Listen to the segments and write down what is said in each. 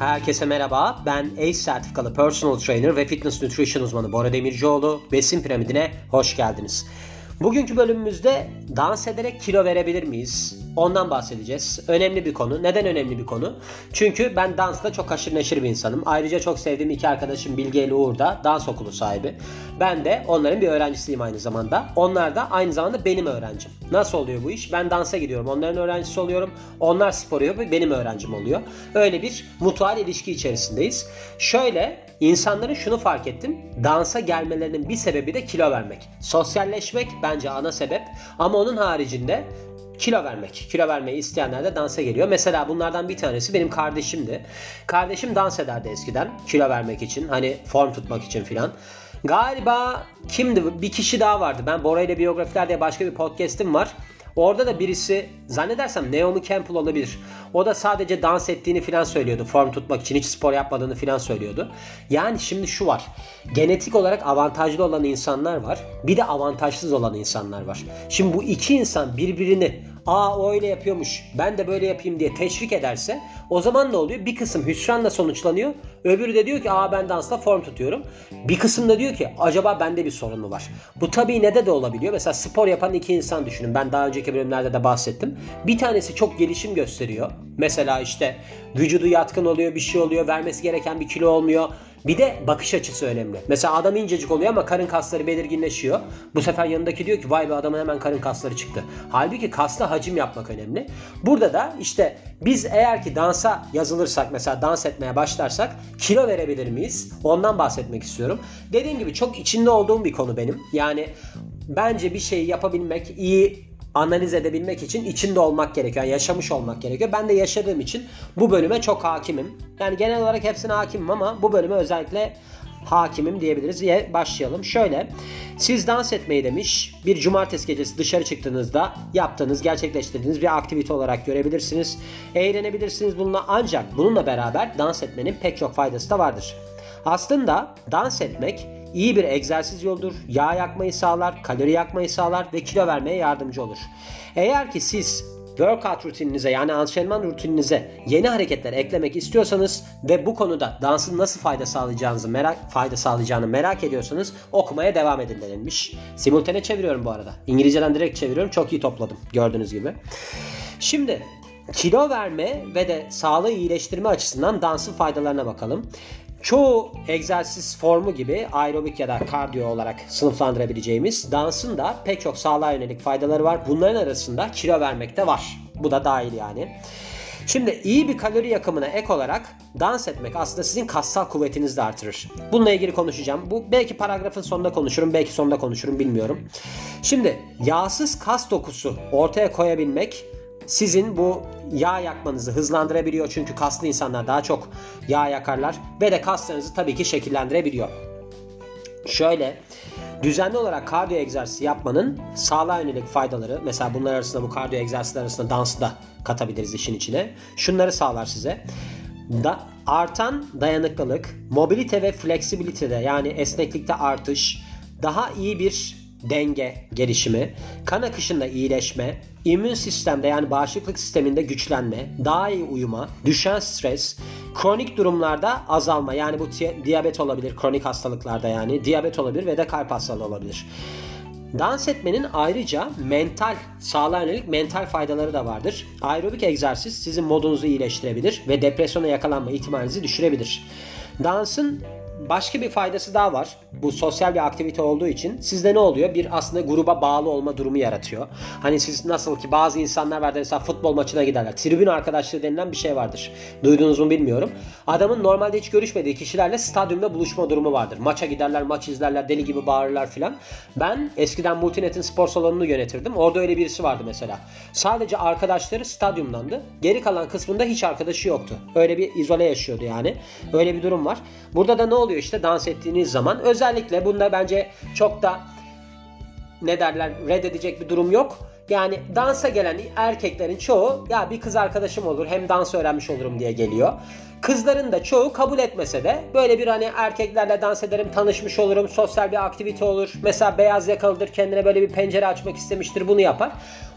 Herkese merhaba. Ben ACE sertifikalı personal trainer ve fitness nutrition uzmanı Bora Demircioğlu. Besin piramidine hoş geldiniz. Bugünkü bölümümüzde dans ederek kilo verebilir miyiz? Ondan bahsedeceğiz. Önemli bir konu. Neden önemli bir konu? Çünkü ben dansta çok aşırı neşir bir insanım. Ayrıca çok sevdiğim iki arkadaşım Bilge ile Uğur da dans okulu sahibi. Ben de onların bir öğrencisiyim aynı zamanda. Onlar da aynı zamanda benim öğrencim. Nasıl oluyor bu iş? Ben dansa gidiyorum. Onların öğrencisi oluyorum. Onlar spor yapıyor. Benim öğrencim oluyor. Öyle bir mutual ilişki içerisindeyiz. Şöyle insanların şunu fark ettim. Dansa gelmelerinin bir sebebi de kilo vermek. Sosyalleşmek bence ana sebep. Ama onun haricinde kilo vermek. Kilo vermeyi isteyenler de dansa geliyor. Mesela bunlardan bir tanesi benim kardeşimdi. Kardeşim dans ederdi eskiden kilo vermek için. Hani form tutmak için filan. Galiba kimdi? Bir kişi daha vardı. Ben Bora ile biyografiler diye başka bir podcast'im var. Orada da birisi zannedersem Naomi Campbell olabilir. O da sadece dans ettiğini filan söylüyordu. Form tutmak için hiç spor yapmadığını filan söylüyordu. Yani şimdi şu var. Genetik olarak avantajlı olan insanlar var. Bir de avantajsız olan insanlar var. Şimdi bu iki insan birbirini aa o öyle yapıyormuş ben de böyle yapayım diye teşvik ederse o zaman ne oluyor? Bir kısım hüsranla sonuçlanıyor. Öbürü de diyor ki aa ben dansla form tutuyorum. Bir kısım da diyor ki acaba bende bir sorun mu var? Bu tabii ne de olabiliyor. Mesela spor yapan iki insan düşünün. Ben daha önceki bölümlerde de bahsettim. Bir tanesi çok gelişim gösteriyor. Mesela işte vücudu yatkın oluyor, bir şey oluyor, vermesi gereken bir kilo olmuyor. Bir de bakış açısı önemli. Mesela adam incecik oluyor ama karın kasları belirginleşiyor. Bu sefer yanındaki diyor ki vay be adamın hemen karın kasları çıktı. Halbuki kasla hacim yapmak önemli. Burada da işte biz eğer ki dansa yazılırsak mesela dans etmeye başlarsak kilo verebilir miyiz? Ondan bahsetmek istiyorum. Dediğim gibi çok içinde olduğum bir konu benim. Yani bence bir şeyi yapabilmek, iyi analiz edebilmek için içinde olmak gerekiyor. Yani yaşamış olmak gerekiyor. Ben de yaşadığım için bu bölüme çok hakimim. Yani genel olarak hepsine hakimim ama bu bölüme özellikle hakimim diyebiliriz diye başlayalım. Şöyle siz dans etmeyi demiş bir cumartesi gecesi dışarı çıktığınızda yaptığınız gerçekleştirdiğiniz bir aktivite olarak görebilirsiniz. Eğlenebilirsiniz bununla ancak bununla beraber dans etmenin pek çok faydası da vardır. Aslında dans etmek iyi bir egzersiz yoludur. Yağ yakmayı sağlar, kalori yakmayı sağlar ve kilo vermeye yardımcı olur. Eğer ki siz workout rutininize yani antrenman rutininize yeni hareketler eklemek istiyorsanız ve bu konuda dansın nasıl fayda sağlayacağınızı merak fayda sağlayacağını merak ediyorsanız okumaya devam edin denilmiş. Simultane çeviriyorum bu arada. İngilizceden direkt çeviriyorum. Çok iyi topladım gördüğünüz gibi. Şimdi kilo verme ve de sağlığı iyileştirme açısından dansın faydalarına bakalım. Çoğu egzersiz formu gibi aerobik ya da kardiyo olarak sınıflandırabileceğimiz dansın da pek çok sağlığa yönelik faydaları var. Bunların arasında kilo vermek de var. Bu da dahil yani. Şimdi iyi bir kalori yakımına ek olarak dans etmek aslında sizin kassal kuvvetinizi de artırır. Bununla ilgili konuşacağım. Bu belki paragrafın sonunda konuşurum, belki sonunda konuşurum bilmiyorum. Şimdi yağsız kas dokusu ortaya koyabilmek sizin bu yağ yakmanızı hızlandırabiliyor. Çünkü kaslı insanlar daha çok yağ yakarlar ve de kaslarınızı tabii ki şekillendirebiliyor. Şöyle düzenli olarak kardiyo egzersizi yapmanın sağlığa yönelik faydaları mesela bunlar arasında bu kardiyo egzersizler arasında dansı da katabiliriz işin içine. Şunları sağlar size. Da, artan dayanıklılık, mobilite ve fleksibilitede yani esneklikte artış, daha iyi bir denge gelişimi, kan akışında iyileşme, immün sistemde yani bağışıklık sisteminde güçlenme, daha iyi uyuma, düşen stres, kronik durumlarda azalma yani bu diyabet olabilir, kronik hastalıklarda yani diyabet olabilir ve de kalp hastalığı olabilir. Dans etmenin ayrıca mental, sağlığa yönelik mental faydaları da vardır. Aerobik egzersiz sizin modunuzu iyileştirebilir ve depresyona yakalanma ihtimalinizi düşürebilir. Dansın başka bir faydası daha var. Bu sosyal bir aktivite olduğu için sizde ne oluyor? Bir aslında gruba bağlı olma durumu yaratıyor. Hani siz nasıl ki bazı insanlar vardır mesela futbol maçına giderler. Tribün arkadaşlığı denilen bir şey vardır. Duydunuz mu bilmiyorum. Adamın normalde hiç görüşmediği kişilerle stadyumda buluşma durumu vardır. Maça giderler, maç izlerler, deli gibi bağırırlar filan. Ben eskiden Multinet'in spor salonunu yönetirdim. Orada öyle birisi vardı mesela. Sadece arkadaşları stadyumdandı. Geri kalan kısmında hiç arkadaşı yoktu. Öyle bir izole yaşıyordu yani. Öyle bir durum var. Burada da ne oluyor işte dans ettiğiniz zaman? Özellikle bunda bence çok da ne derler reddedecek bir durum yok. Yani dansa gelen erkeklerin çoğu ya bir kız arkadaşım olur hem dans öğrenmiş olurum diye geliyor. Kızların da çoğu kabul etmese de böyle bir hani erkeklerle dans ederim, tanışmış olurum, sosyal bir aktivite olur. Mesela beyaz yakalıdır kendine böyle bir pencere açmak istemiştir bunu yapar.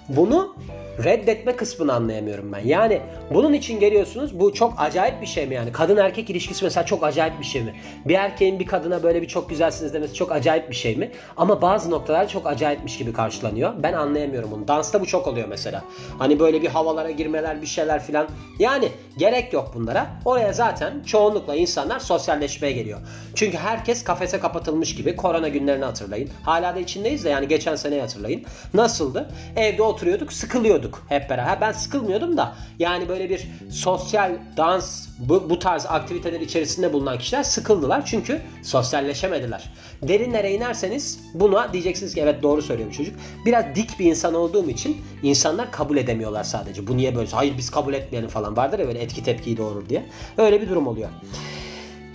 Bunu reddetme kısmını anlayamıyorum ben. Yani bunun için geliyorsunuz bu çok acayip bir şey mi yani? Kadın erkek ilişkisi mesela çok acayip bir şey mi? Bir erkeğin bir kadına böyle bir çok güzelsiniz demesi çok acayip bir şey mi? Ama bazı noktalar çok acayipmiş gibi karşılanıyor. Ben anlayamıyorum bunu. Dansta bu çok oluyor mesela. Hani böyle bir havalara girmeler bir şeyler filan. Yani gerek yok bunlara. Oraya zaten çoğunlukla insanlar sosyalleşmeye geliyor. Çünkü herkes kafese kapatılmış gibi korona günlerini hatırlayın. Hala da içindeyiz de yani geçen sene hatırlayın. Nasıldı? Evde oturuyorduk, sıkılıyorduk hep beraber. Ben sıkılmıyordum da yani böyle bir sosyal dans bu, bu tarz aktiviteler içerisinde bulunan kişiler sıkıldılar. Çünkü sosyalleşemediler. Derinlere inerseniz buna diyeceksiniz ki evet doğru söylüyor bu çocuk. Biraz dik bir insan olduğum için insanlar kabul edemiyorlar sadece. Bu niye böyle? Hayır biz kabul etmeyelim falan vardır ya böyle etki tepkiyi doğurur diye. Öyle bir durum oluyor.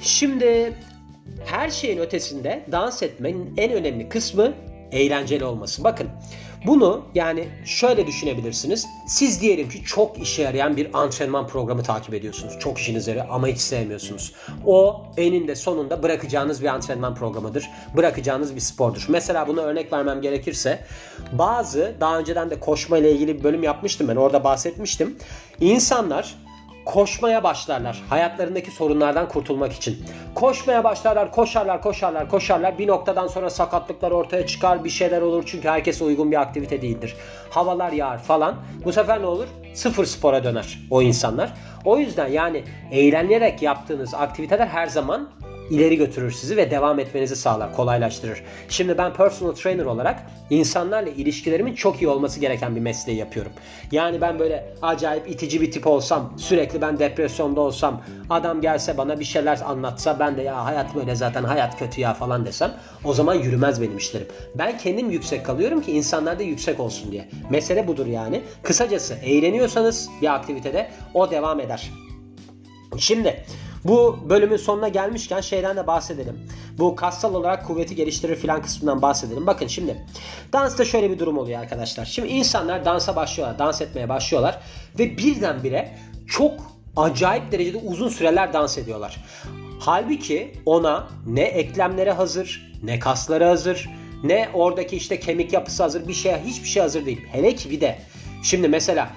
Şimdi her şeyin ötesinde dans etmenin en önemli kısmı eğlenceli olması. Bakın bunu yani şöyle düşünebilirsiniz. Siz diyelim ki çok işe yarayan bir antrenman programı takip ediyorsunuz. Çok işinize yarıyor ama hiç sevmiyorsunuz. O eninde sonunda bırakacağınız bir antrenman programıdır. Bırakacağınız bir spordur. Mesela buna örnek vermem gerekirse bazı daha önceden de koşma ile ilgili bir bölüm yapmıştım ben. Orada bahsetmiştim. İnsanlar koşmaya başlarlar. Hayatlarındaki sorunlardan kurtulmak için. Koşmaya başlarlar, koşarlar, koşarlar, koşarlar. Bir noktadan sonra sakatlıklar ortaya çıkar, bir şeyler olur çünkü herkese uygun bir aktivite değildir. Havalar yağar falan. Bu sefer ne olur? Sıfır spora döner o insanlar. O yüzden yani eğlenerek yaptığınız aktiviteler her zaman ileri götürür sizi ve devam etmenizi sağlar, kolaylaştırır. Şimdi ben personal trainer olarak insanlarla ilişkilerimin çok iyi olması gereken bir mesleği yapıyorum. Yani ben böyle acayip itici bir tip olsam, sürekli ben depresyonda olsam, adam gelse bana bir şeyler anlatsa ben de ya hayat böyle zaten hayat kötü ya falan desem o zaman yürümez benim işlerim. Ben kendim yüksek kalıyorum ki insanlar da yüksek olsun diye. Mesele budur yani. Kısacası eğleniyorsanız bir aktivitede o devam eder. Şimdi bu bölümün sonuna gelmişken şeyden de bahsedelim. Bu kassal olarak kuvveti geliştirir filan kısmından bahsedelim. Bakın şimdi dansta şöyle bir durum oluyor arkadaşlar. Şimdi insanlar dansa başlıyorlar, dans etmeye başlıyorlar ve birdenbire çok acayip derecede uzun süreler dans ediyorlar. Halbuki ona ne eklemleri hazır, ne kasları hazır, ne oradaki işte kemik yapısı hazır bir şey hiçbir şey hazır değil. Hele ki bir de şimdi mesela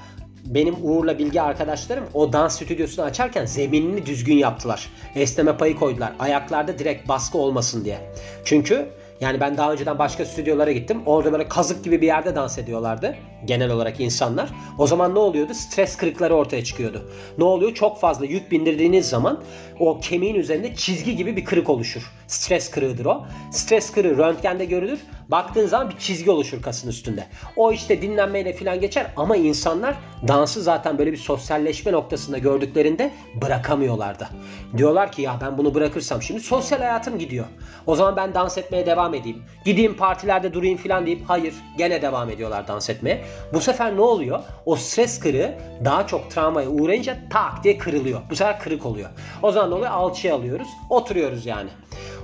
benim Uğur'la Bilgi arkadaşlarım o dans stüdyosunu açarken zeminini düzgün yaptılar. Esneme payı koydular. Ayaklarda direkt baskı olmasın diye. Çünkü yani ben daha önceden başka stüdyolara gittim. Orada böyle kazık gibi bir yerde dans ediyorlardı. Genel olarak insanlar. O zaman ne oluyordu? Stres kırıkları ortaya çıkıyordu. Ne oluyor? Çok fazla yük bindirdiğiniz zaman o kemiğin üzerinde çizgi gibi bir kırık oluşur. Stres kırığıdır o. Stres kırığı röntgende görülür. Baktığın zaman bir çizgi oluşur kasın üstünde. O işte dinlenmeyle falan geçer ama insanlar dansı zaten böyle bir sosyalleşme noktasında gördüklerinde bırakamıyorlardı. Diyorlar ki ya ben bunu bırakırsam şimdi sosyal hayatım gidiyor. O zaman ben dans etmeye devam edeyim. Gideyim partilerde durayım falan deyip hayır gene devam ediyorlar dans etmeye. Bu sefer ne oluyor? O stres kırığı daha çok travmaya uğrayınca tak diye kırılıyor. Bu sefer kırık oluyor. O zaman ne oluyor? Alçıya alıyoruz. Oturuyoruz yani.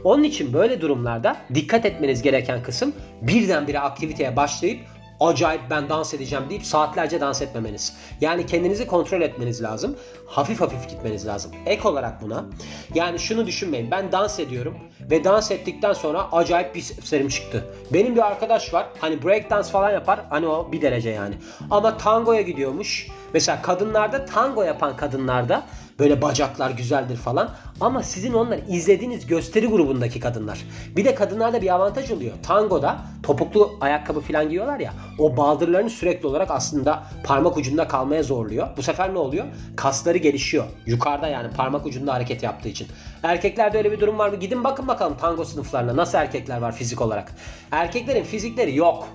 Onun için böyle durumlarda dikkat etmeniz gereken kısım birdenbire aktiviteye başlayıp acayip ben dans edeceğim deyip saatlerce dans etmemeniz. Yani kendinizi kontrol etmeniz lazım. Hafif hafif gitmeniz lazım. Ek olarak buna yani şunu düşünmeyin. Ben dans ediyorum ve dans ettikten sonra acayip bir serim çıktı. Benim bir arkadaş var. Hani break dance falan yapar. Hani o bir derece yani. Ama tangoya gidiyormuş. Mesela kadınlarda tango yapan kadınlarda Böyle bacaklar güzeldir falan. Ama sizin onlar izlediğiniz gösteri grubundaki kadınlar. Bir de kadınlarda bir avantaj oluyor. Tangoda topuklu ayakkabı falan giyiyorlar ya. O baldırlarını sürekli olarak aslında parmak ucunda kalmaya zorluyor. Bu sefer ne oluyor? Kasları gelişiyor. Yukarıda yani parmak ucunda hareket yaptığı için. Erkeklerde öyle bir durum var mı? Gidin bakın bakalım tango sınıflarına nasıl erkekler var fizik olarak. Erkeklerin fizikleri yok.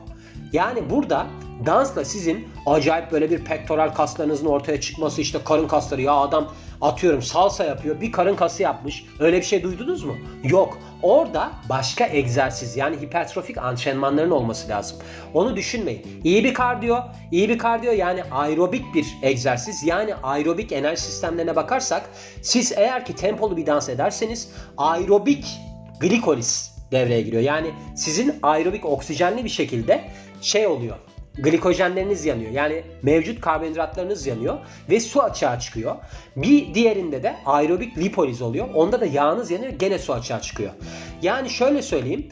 Yani burada dansla sizin acayip böyle bir pektoral kaslarınızın ortaya çıkması işte karın kasları ya adam atıyorum salsa yapıyor bir karın kası yapmış. Öyle bir şey duydunuz mu? Yok. Orada başka egzersiz yani hipertrofik antrenmanların olması lazım. Onu düşünmeyin. İyi bir kardiyo, iyi bir kardiyo yani aerobik bir egzersiz yani aerobik enerji sistemlerine bakarsak siz eğer ki tempolu bir dans ederseniz aerobik glikolis devreye giriyor. Yani sizin aerobik oksijenli bir şekilde şey oluyor glikojenleriniz yanıyor. Yani mevcut karbonhidratlarınız yanıyor ve su açığa çıkıyor. Bir diğerinde de aerobik lipoliz oluyor. Onda da yağınız yanıyor gene su açığa çıkıyor. Yani şöyle söyleyeyim.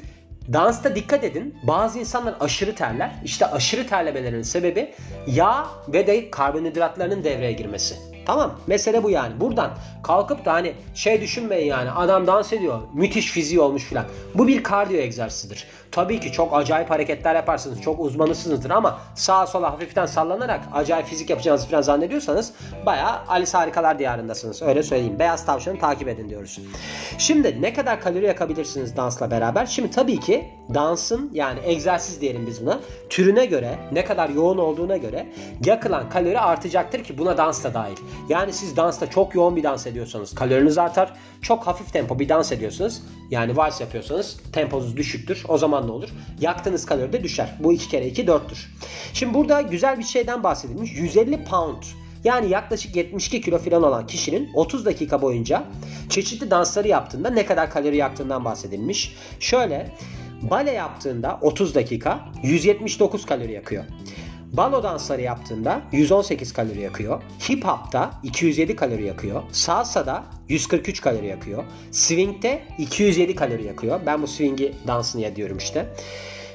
Dansta dikkat edin. Bazı insanlar aşırı terler. İşte aşırı terlemelerinin sebebi yağ ve de karbonhidratlarının devreye girmesi. Tamam mesele bu yani. Buradan kalkıp da hani şey düşünmeyin yani adam dans ediyor müthiş fiziği olmuş filan. Bu bir kardiyo egzersizidir. Tabii ki çok acayip hareketler yaparsınız. Çok uzmanısınızdır ama sağa sola hafiften sallanarak acayip fizik yapacağınızı falan zannediyorsanız bayağı Alice Harikalar Diyarındasınız. Öyle söyleyeyim. Beyaz tavşanı takip edin diyoruz. Şimdi ne kadar kalori yakabilirsiniz dansla beraber? Şimdi tabii ki dansın yani egzersiz diyelim biz buna. Türüne göre ne kadar yoğun olduğuna göre yakılan kalori artacaktır ki buna dans da dahil. Yani siz dansta çok yoğun bir dans ediyorsanız kaloriniz artar. Çok hafif tempo bir dans ediyorsanız yani vals yapıyorsanız temponuz düşüktür. O zaman ne olur? Yaktığınız kalori de düşer. Bu 2 kere 2 4'tür. Şimdi burada güzel bir şeyden bahsedilmiş. 150 pound yani yaklaşık 72 kilo falan olan kişinin 30 dakika boyunca çeşitli dansları yaptığında ne kadar kalori yaktığından bahsedilmiş. Şöyle bale yaptığında 30 dakika 179 kalori yakıyor. Balo dansları yaptığında 118 kalori yakıyor. Hip hop'ta 207 kalori yakıyor. Salsa'da 143 kalori yakıyor. Swing'de 207 kalori yakıyor. Ben bu swing'i dansını ediyorum işte.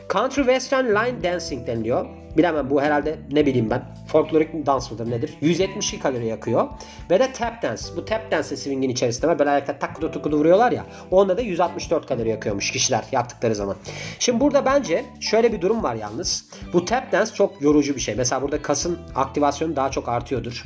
Country Western Line Dancing deniliyor. Bilemem bu herhalde ne bileyim ben. Folklorik dans mıdır nedir? 172 kalori yakıyor. Ve de tap dance. Bu tap dance de swingin içerisinde var. Böyle ayakta takkudu tukudu vuruyorlar ya. Onda da 164 kalori yakıyormuş kişiler yaptıkları zaman. Şimdi burada bence şöyle bir durum var yalnız. Bu tap dance çok yorucu bir şey. Mesela burada kasın aktivasyonu daha çok artıyordur.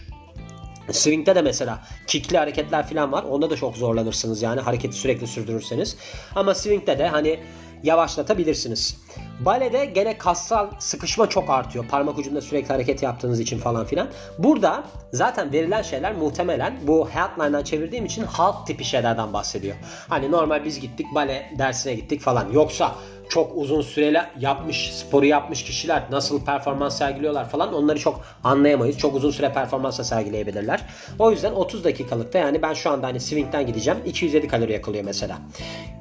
Swing'de de mesela kickli hareketler falan var. Onda da çok zorlanırsınız yani hareketi sürekli sürdürürseniz. Ama swing'de de hani yavaşlatabilirsiniz. Balede gene kassal sıkışma çok artıyor. Parmak ucunda sürekli hareket yaptığınız için falan filan. Burada zaten verilen şeyler muhtemelen bu Healthline'dan çevirdiğim için halk tipi şeylerden bahsediyor. Hani normal biz gittik bale dersine gittik falan. Yoksa çok uzun süreli yapmış, sporu yapmış kişiler nasıl performans sergiliyorlar falan onları çok anlayamayız. Çok uzun süre performansla sergileyebilirler. O yüzden 30 dakikalıkta yani ben şu anda hani swing'den gideceğim 207 kalori yakılıyor mesela.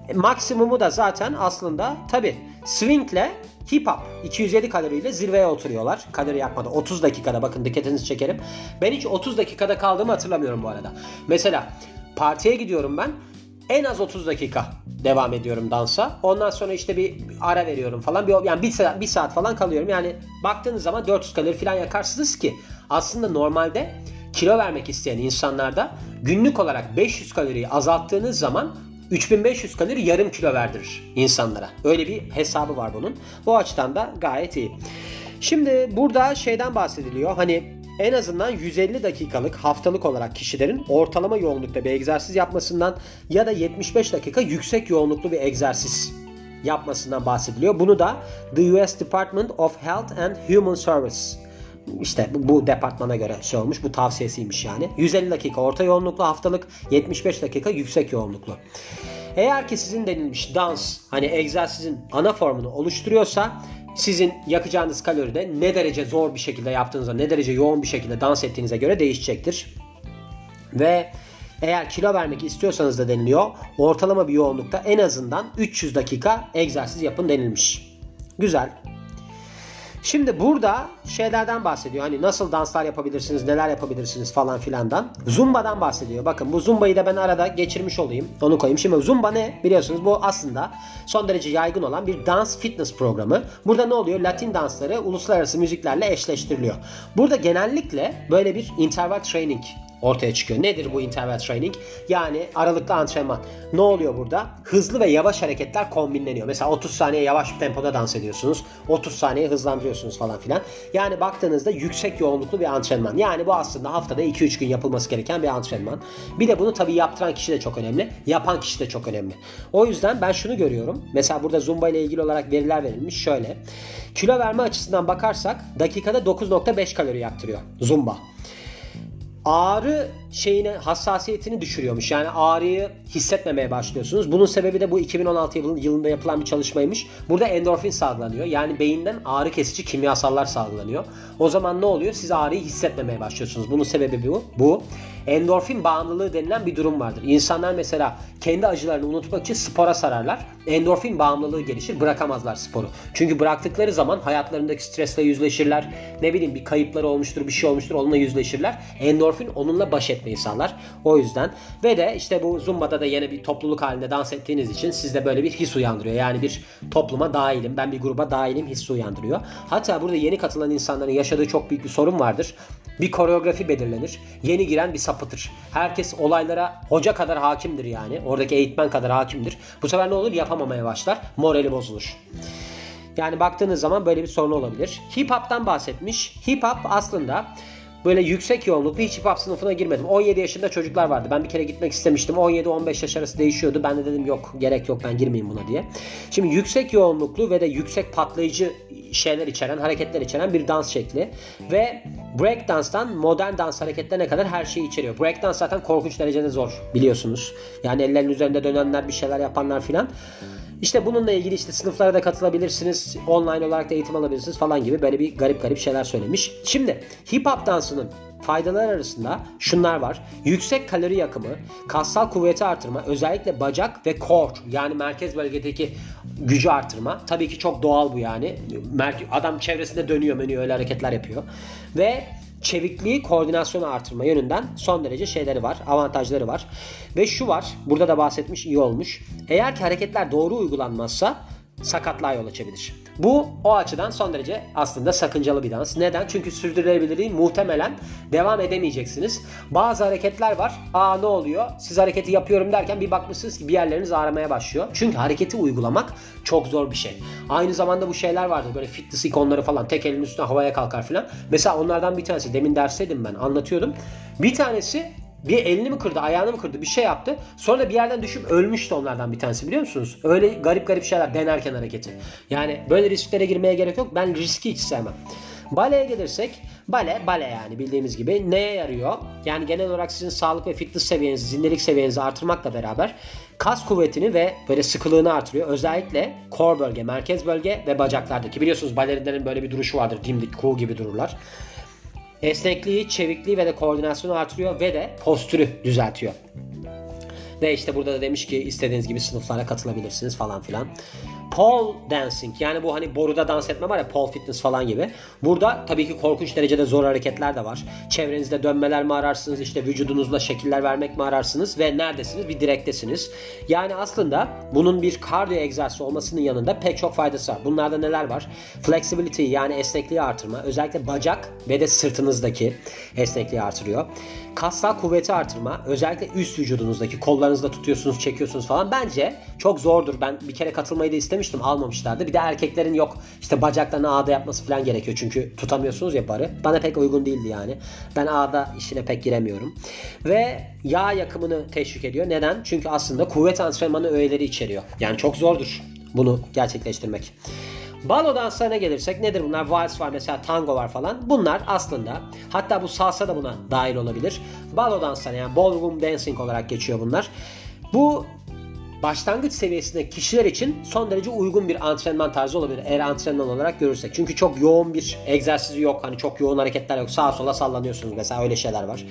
E, maksimumu da zaten aslında tabi swingle hip hop 207 kaloriyle zirveye oturuyorlar. Kalori yakmada 30 dakikada bakın dikkatinizi çekerim. Ben hiç 30 dakikada kaldığımı hatırlamıyorum bu arada. Mesela partiye gidiyorum ben en az 30 dakika devam ediyorum dansa. Ondan sonra işte bir ara veriyorum falan. Bir, yani bir saat, bir saat falan kalıyorum. Yani baktığınız zaman 400 kalori falan yakarsınız ki aslında normalde kilo vermek isteyen insanlarda günlük olarak 500 kaloriyi azalttığınız zaman 3500 kalori yarım kilo verdirir insanlara. Öyle bir hesabı var bunun. Bu açıdan da gayet iyi. Şimdi burada şeyden bahsediliyor. Hani en azından 150 dakikalık haftalık olarak kişilerin ortalama yoğunlukta bir egzersiz yapmasından ya da 75 dakika yüksek yoğunluklu bir egzersiz yapmasından bahsediliyor. Bunu da The US Department of Health and Human Service işte bu, departmana göre şey olmuş. Bu tavsiyesiymiş yani. 150 dakika orta yoğunluklu haftalık, 75 dakika yüksek yoğunluklu. Eğer ki sizin denilmiş dans hani egzersizin ana formunu oluşturuyorsa sizin yakacağınız kalori de ne derece zor bir şekilde yaptığınızda, ne derece yoğun bir şekilde dans ettiğinize göre değişecektir. Ve eğer kilo vermek istiyorsanız da deniliyor. Ortalama bir yoğunlukta en azından 300 dakika egzersiz yapın denilmiş. Güzel. Şimdi burada şeylerden bahsediyor. Hani nasıl danslar yapabilirsiniz, neler yapabilirsiniz falan filandan. Zumba'dan bahsediyor. Bakın bu Zumba'yı da ben arada geçirmiş olayım. Onu koyayım. Şimdi Zumba ne? Biliyorsunuz bu aslında son derece yaygın olan bir dans fitness programı. Burada ne oluyor? Latin dansları uluslararası müziklerle eşleştiriliyor. Burada genellikle böyle bir interval training ortaya çıkıyor. Nedir bu interval training? Yani aralıklı antrenman. Ne oluyor burada? Hızlı ve yavaş hareketler kombinleniyor. Mesela 30 saniye yavaş bir tempoda dans ediyorsunuz. 30 saniye hızlandırıyorsunuz falan filan. Yani baktığınızda yüksek yoğunluklu bir antrenman. Yani bu aslında haftada 2-3 gün yapılması gereken bir antrenman. Bir de bunu tabii yaptıran kişi de çok önemli. Yapan kişi de çok önemli. O yüzden ben şunu görüyorum. Mesela burada Zumba ile ilgili olarak veriler verilmiş. Şöyle. Kilo verme açısından bakarsak dakikada 9.5 kalori yaktırıyor Zumba ağrı şeyine hassasiyetini düşürüyormuş. Yani ağrıyı hissetmemeye başlıyorsunuz. Bunun sebebi de bu 2016 yılında yapılan bir çalışmaymış. Burada endorfin salgılanıyor. Yani beyinden ağrı kesici kimyasallar salgılanıyor. O zaman ne oluyor? Siz ağrıyı hissetmemeye başlıyorsunuz. Bunun sebebi bu. Bu endorfin bağımlılığı denilen bir durum vardır. İnsanlar mesela kendi acılarını unutmak için spora sararlar. Endorfin bağımlılığı gelişir. Bırakamazlar sporu. Çünkü bıraktıkları zaman hayatlarındaki stresle yüzleşirler. Ne bileyim bir kayıpları olmuştur, bir şey olmuştur. Onunla yüzleşirler. Endorfin onunla baş çekmeyi sağlar. O yüzden ve de işte bu Zumba'da da yeni bir topluluk halinde dans ettiğiniz için sizde böyle bir his uyandırıyor. Yani bir topluma dahilim, ben bir gruba dahilim hissi uyandırıyor. Hatta burada yeni katılan insanların yaşadığı çok büyük bir sorun vardır. Bir koreografi belirlenir. Yeni giren bir sapıtır. Herkes olaylara hoca kadar hakimdir yani. Oradaki eğitmen kadar hakimdir. Bu sefer ne olur? Yapamamaya başlar. Morali bozulur. Yani baktığınız zaman böyle bir sorun olabilir. Hip hop'tan bahsetmiş. Hip hop aslında böyle yüksek yoğunluklu hiç hip hop sınıfına girmedim. 17 yaşında çocuklar vardı. Ben bir kere gitmek istemiştim. 17-15 yaş arası değişiyordu. Ben de dedim yok gerek yok ben girmeyeyim buna diye. Şimdi yüksek yoğunluklu ve de yüksek patlayıcı şeyler içeren, hareketler içeren bir dans şekli. Ve break danstan modern dans hareketlerine kadar her şeyi içeriyor. Break dans zaten korkunç derecede zor biliyorsunuz. Yani ellerin üzerinde dönenler, bir şeyler yapanlar filan. İşte bununla ilgili işte sınıflara da katılabilirsiniz. Online olarak da eğitim alabilirsiniz falan gibi böyle bir garip garip şeyler söylemiş. Şimdi hip hop dansının faydalar arasında şunlar var. Yüksek kalori yakımı, kassal kuvveti artırma, özellikle bacak ve core yani merkez bölgedeki gücü artırma. Tabii ki çok doğal bu yani. Adam çevresinde dönüyor menüyor öyle hareketler yapıyor. Ve çevikliği, koordinasyonu artırma yönünden son derece şeyleri var, avantajları var. Ve şu var, burada da bahsetmiş iyi olmuş. Eğer ki hareketler doğru uygulanmazsa sakatlığa yol açabilir. Bu o açıdan son derece aslında sakıncalı bir dans. Neden? Çünkü sürdürülebilirliği muhtemelen devam edemeyeceksiniz. Bazı hareketler var. Aa ne oluyor? Siz hareketi yapıyorum derken bir bakmışsınız ki bir yerleriniz ağrımaya başlıyor. Çünkü hareketi uygulamak çok zor bir şey. Aynı zamanda bu şeyler vardır. Böyle fitness ikonları falan. Tek elin üstüne havaya kalkar falan. Mesela onlardan bir tanesi. Demin dersteydim ben anlatıyordum. Bir tanesi bir elini mi kırdı, ayağını mı kırdı bir şey yaptı. Sonra bir yerden düşüp ölmüştü onlardan bir tanesi biliyor musunuz? Öyle garip garip şeyler denerken hareketi. Yani böyle risklere girmeye gerek yok. Ben riski hiç sevmem. Baleye gelirsek bale bale yani bildiğimiz gibi neye yarıyor? Yani genel olarak sizin sağlık ve fitness seviyenizi, zindelik seviyenizi artırmakla beraber kas kuvvetini ve böyle sıkılığını artırıyor. Özellikle core bölge, merkez bölge ve bacaklardaki. Biliyorsunuz balerinlerin böyle bir duruşu vardır. Dimdik, kuğu gibi dururlar esnekliği, çevikliği ve de koordinasyonu artırıyor ve de postürü düzeltiyor. Ve işte burada da demiş ki istediğiniz gibi sınıflara katılabilirsiniz falan filan. Pole dancing yani bu hani boruda dans etme var ya pole fitness falan gibi. Burada tabii ki korkunç derecede zor hareketler de var. Çevrenizde dönmeler mi ararsınız işte vücudunuzla şekiller vermek mi ararsınız ve neredesiniz bir direktesiniz. Yani aslında bunun bir kardiyo egzersizi olmasının yanında pek çok faydası var. Bunlarda neler var? Flexibility yani esnekliği artırma özellikle bacak ve de sırtınızdaki esnekliği artırıyor. Kassal kuvveti artırma özellikle üst vücudunuzdaki kollarınızla tutuyorsunuz çekiyorsunuz falan bence çok zordur. Ben bir kere katılmayı da istedim istemiştim almamışlardı. Bir de erkeklerin yok işte bacaklarını ağda yapması falan gerekiyor. Çünkü tutamıyorsunuz ya barı. Bana pek uygun değildi yani. Ben ağda işine pek giremiyorum. Ve yağ yakımını teşvik ediyor. Neden? Çünkü aslında kuvvet antrenmanı öğeleri içeriyor. Yani çok zordur bunu gerçekleştirmek. Balo danslarına gelirsek nedir bunlar? Vals var mesela tango var falan. Bunlar aslında hatta bu salsa da buna dahil olabilir. Balo dansları yani ballroom dancing olarak geçiyor bunlar. Bu başlangıç seviyesinde kişiler için son derece uygun bir antrenman tarzı olabilir. Eğer antrenman olarak görürsek. Çünkü çok yoğun bir egzersizi yok. Hani çok yoğun hareketler yok. Sağa sola sallanıyorsunuz mesela öyle şeyler var.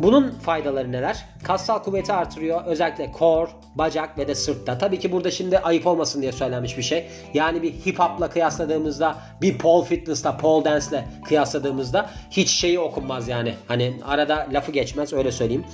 Bunun faydaları neler? Kassal kuvveti artırıyor. Özellikle core, bacak ve de sırtta. Tabii ki burada şimdi ayıp olmasın diye söylenmiş bir şey. Yani bir hip hop'la kıyasladığımızda, bir pole fitness'la, pole dance'le kıyasladığımızda hiç şeyi okunmaz yani. Hani arada lafı geçmez öyle söyleyeyim.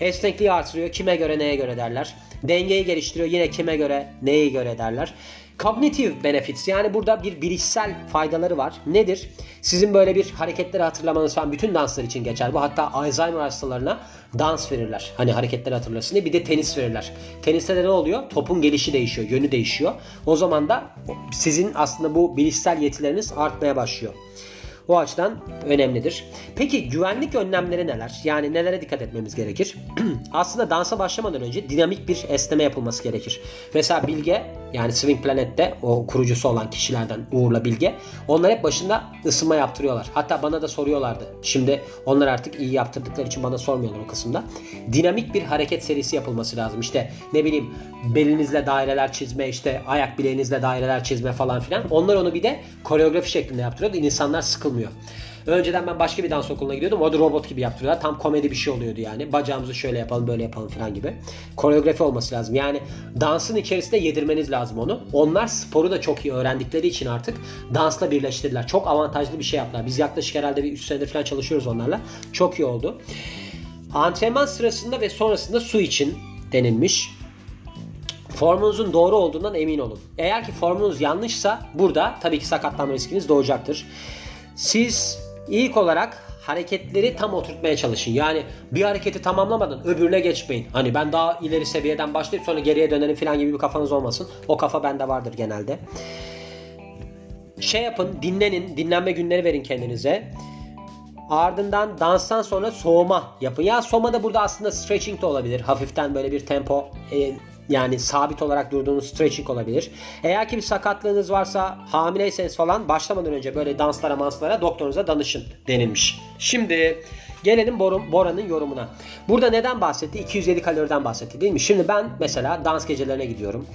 Esnekliği artırıyor. Kime göre neye göre derler. Dengeyi geliştiriyor. Yine kime göre neye göre derler. Cognitive benefits yani burada bir bilişsel faydaları var. Nedir? Sizin böyle bir hareketleri hatırlamanız falan bütün danslar için geçer. Bu hatta Alzheimer hastalarına dans verirler. Hani hareketleri hatırlasın diye. Bir de tenis verirler. Teniste de ne oluyor? Topun gelişi değişiyor, yönü değişiyor. O zaman da sizin aslında bu bilişsel yetileriniz artmaya başlıyor. O açıdan önemlidir. Peki güvenlik önlemleri neler? Yani nelere dikkat etmemiz gerekir? Aslında dansa başlamadan önce dinamik bir esneme yapılması gerekir. Mesela Bilge yani Swing Planet'te o kurucusu olan kişilerden Uğur'la Bilge onlar hep başında ısınma yaptırıyorlar. Hatta bana da soruyorlardı. Şimdi onlar artık iyi yaptırdıkları için bana sormuyorlar o kısımda. Dinamik bir hareket serisi yapılması lazım. İşte ne bileyim belinizle daireler çizme, işte ayak bileğinizle daireler çizme falan filan. Onlar onu bir de koreografi şeklinde yaptırıyordu. İnsanlar sıkılmıyor. Önceden ben başka bir dans okuluna gidiyordum. Orada robot gibi yaptırıyorlar. Tam komedi bir şey oluyordu yani. Bacağımızı şöyle yapalım böyle yapalım falan gibi. Koreografi olması lazım. Yani dansın içerisinde yedirmeniz lazım onu. Onlar sporu da çok iyi öğrendikleri için artık dansla birleştirdiler. Çok avantajlı bir şey yaptılar. Biz yaklaşık herhalde bir 3 senedir falan çalışıyoruz onlarla. Çok iyi oldu. Antrenman sırasında ve sonrasında su için denilmiş. Formunuzun doğru olduğundan emin olun. Eğer ki formunuz yanlışsa burada tabii ki sakatlanma riskiniz doğacaktır. Siz ilk olarak hareketleri tam oturtmaya çalışın. Yani bir hareketi tamamlamadan öbürüne geçmeyin. Hani ben daha ileri seviyeden başlayıp sonra geriye dönerim falan gibi bir kafanız olmasın. O kafa bende vardır genelde. Şey yapın, dinlenin, dinlenme günleri verin kendinize. Ardından danstan sonra soğuma yapın. Ya soğuma da burada aslında stretching de olabilir. Hafiften böyle bir tempo e, yani sabit olarak durduğunuz stretching olabilir. Eğer ki bir sakatlığınız varsa hamileyseniz falan başlamadan önce böyle danslara manslara doktorunuza danışın denilmiş. Şimdi Gelelim Bora'nın yorumuna. Burada neden bahsetti? 250 kaloriden bahsetti değil mi? Şimdi ben mesela dans gecelerine gidiyorum.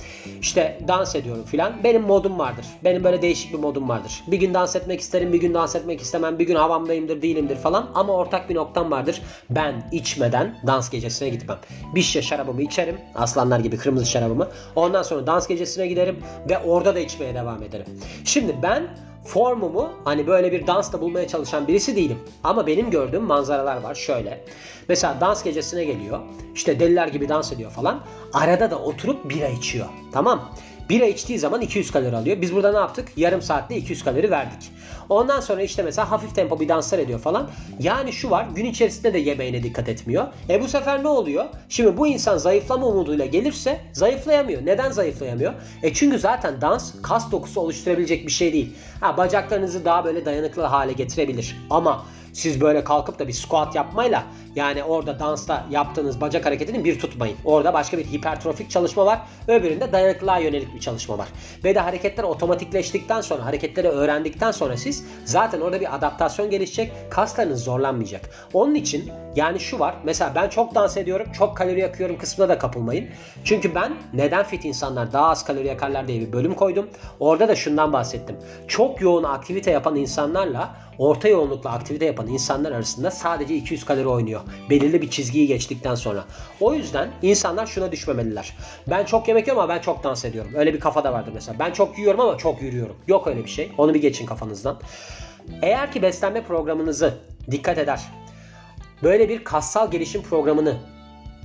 İşte dans ediyorum filan. Benim modum vardır. Benim böyle değişik bir modum vardır. Bir gün dans etmek isterim, bir gün dans etmek istemem. Bir gün havamdayımdır, değilimdir falan. Ama ortak bir noktam vardır. Ben içmeden dans gecesine gitmem. Bir şişe şarabımı içerim. Aslanlar gibi kırmızı şarabımı. Ondan sonra dans gecesine giderim ve orada da içmeye devam ederim. Şimdi ben formumu hani böyle bir dansta bulmaya çalışan birisi değilim. Ama benim gördüğüm manzaralar var şöyle. Mesela dans gecesine geliyor. İşte deliler gibi dans ediyor falan. Arada da oturup bira içiyor. Tamam. Bira içtiği zaman 200 kalori alıyor. Biz burada ne yaptık? Yarım saatte 200 kalori verdik. Ondan sonra işte mesela hafif tempo bir danslar ediyor falan. Yani şu var gün içerisinde de yemeğine dikkat etmiyor. E bu sefer ne oluyor? Şimdi bu insan zayıflama umuduyla gelirse zayıflayamıyor. Neden zayıflayamıyor? E çünkü zaten dans kas dokusu oluşturabilecek bir şey değil. Ha bacaklarınızı daha böyle dayanıklı hale getirebilir. Ama siz böyle kalkıp da bir squat yapmayla yani orada dansta yaptığınız bacak hareketini bir tutmayın. Orada başka bir hipertrofik çalışma var. Öbüründe dayanıklılığa yönelik bir çalışma var. Ve de hareketler otomatikleştikten sonra, hareketleri öğrendikten sonra siz zaten orada bir adaptasyon gelişecek. Kaslarınız zorlanmayacak. Onun için yani şu var. Mesela ben çok dans ediyorum, çok kalori yakıyorum kısmına da kapılmayın. Çünkü ben neden fit insanlar daha az kalori yakarlar diye bir bölüm koydum. Orada da şundan bahsettim. Çok yoğun aktivite yapan insanlarla orta yoğunlukla aktivite yapan insanlar arasında sadece 200 kalori oynuyor. Belirli bir çizgiyi geçtikten sonra. O yüzden insanlar şuna düşmemeliler. Ben çok yemek yiyorum ama ben çok dans ediyorum. Öyle bir kafada vardır mesela. Ben çok yiyorum ama çok yürüyorum. Yok öyle bir şey. Onu bir geçin kafanızdan. Eğer ki beslenme programınızı dikkat eder, böyle bir kassal gelişim programını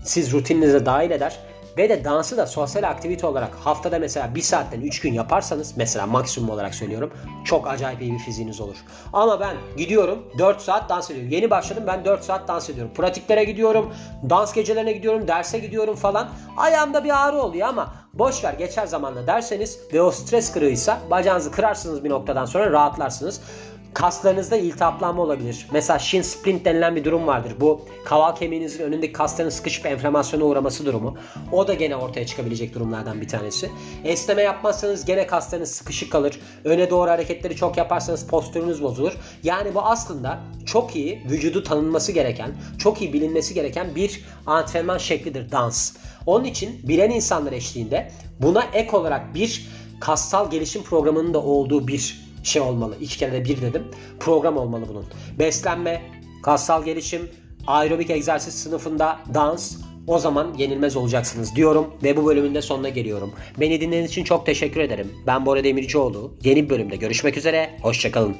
siz rutininize dahil eder ve de dansı da sosyal aktivite olarak haftada mesela bir saatten 3 gün yaparsanız mesela maksimum olarak söylüyorum çok acayip iyi bir fiziğiniz olur. Ama ben gidiyorum 4 saat dans ediyorum. Yeni başladım ben 4 saat dans ediyorum. Pratiklere gidiyorum, dans gecelerine gidiyorum, derse gidiyorum falan. Ayağımda bir ağrı oluyor ama boş ver geçer zamanla derseniz ve o stres kırığıysa bacağınızı kırarsınız bir noktadan sonra rahatlarsınız. Kaslarınızda iltihaplanma olabilir. Mesela shin splint denilen bir durum vardır. Bu kaval kemiğinizin önündeki kasların sıkışıp enflamasyona uğraması durumu. O da gene ortaya çıkabilecek durumlardan bir tanesi. Esneme yapmazsanız gene kaslarınız sıkışık kalır. Öne doğru hareketleri çok yaparsanız postürünüz bozulur. Yani bu aslında çok iyi vücudu tanınması gereken, çok iyi bilinmesi gereken bir antrenman şeklidir dans. Onun için bilen insanlar eşliğinde buna ek olarak bir kassal gelişim programının da olduğu bir şey olmalı. İki kere de bir dedim. Program olmalı bunun. Beslenme, kassal gelişim, aerobik egzersiz sınıfında dans, o zaman yenilmez olacaksınız diyorum ve bu bölümün de sonuna geliyorum. Beni dinlediğiniz için çok teşekkür ederim. Ben Bora Demircioğlu. Yeni bir bölümde görüşmek üzere. Hoşçakalın.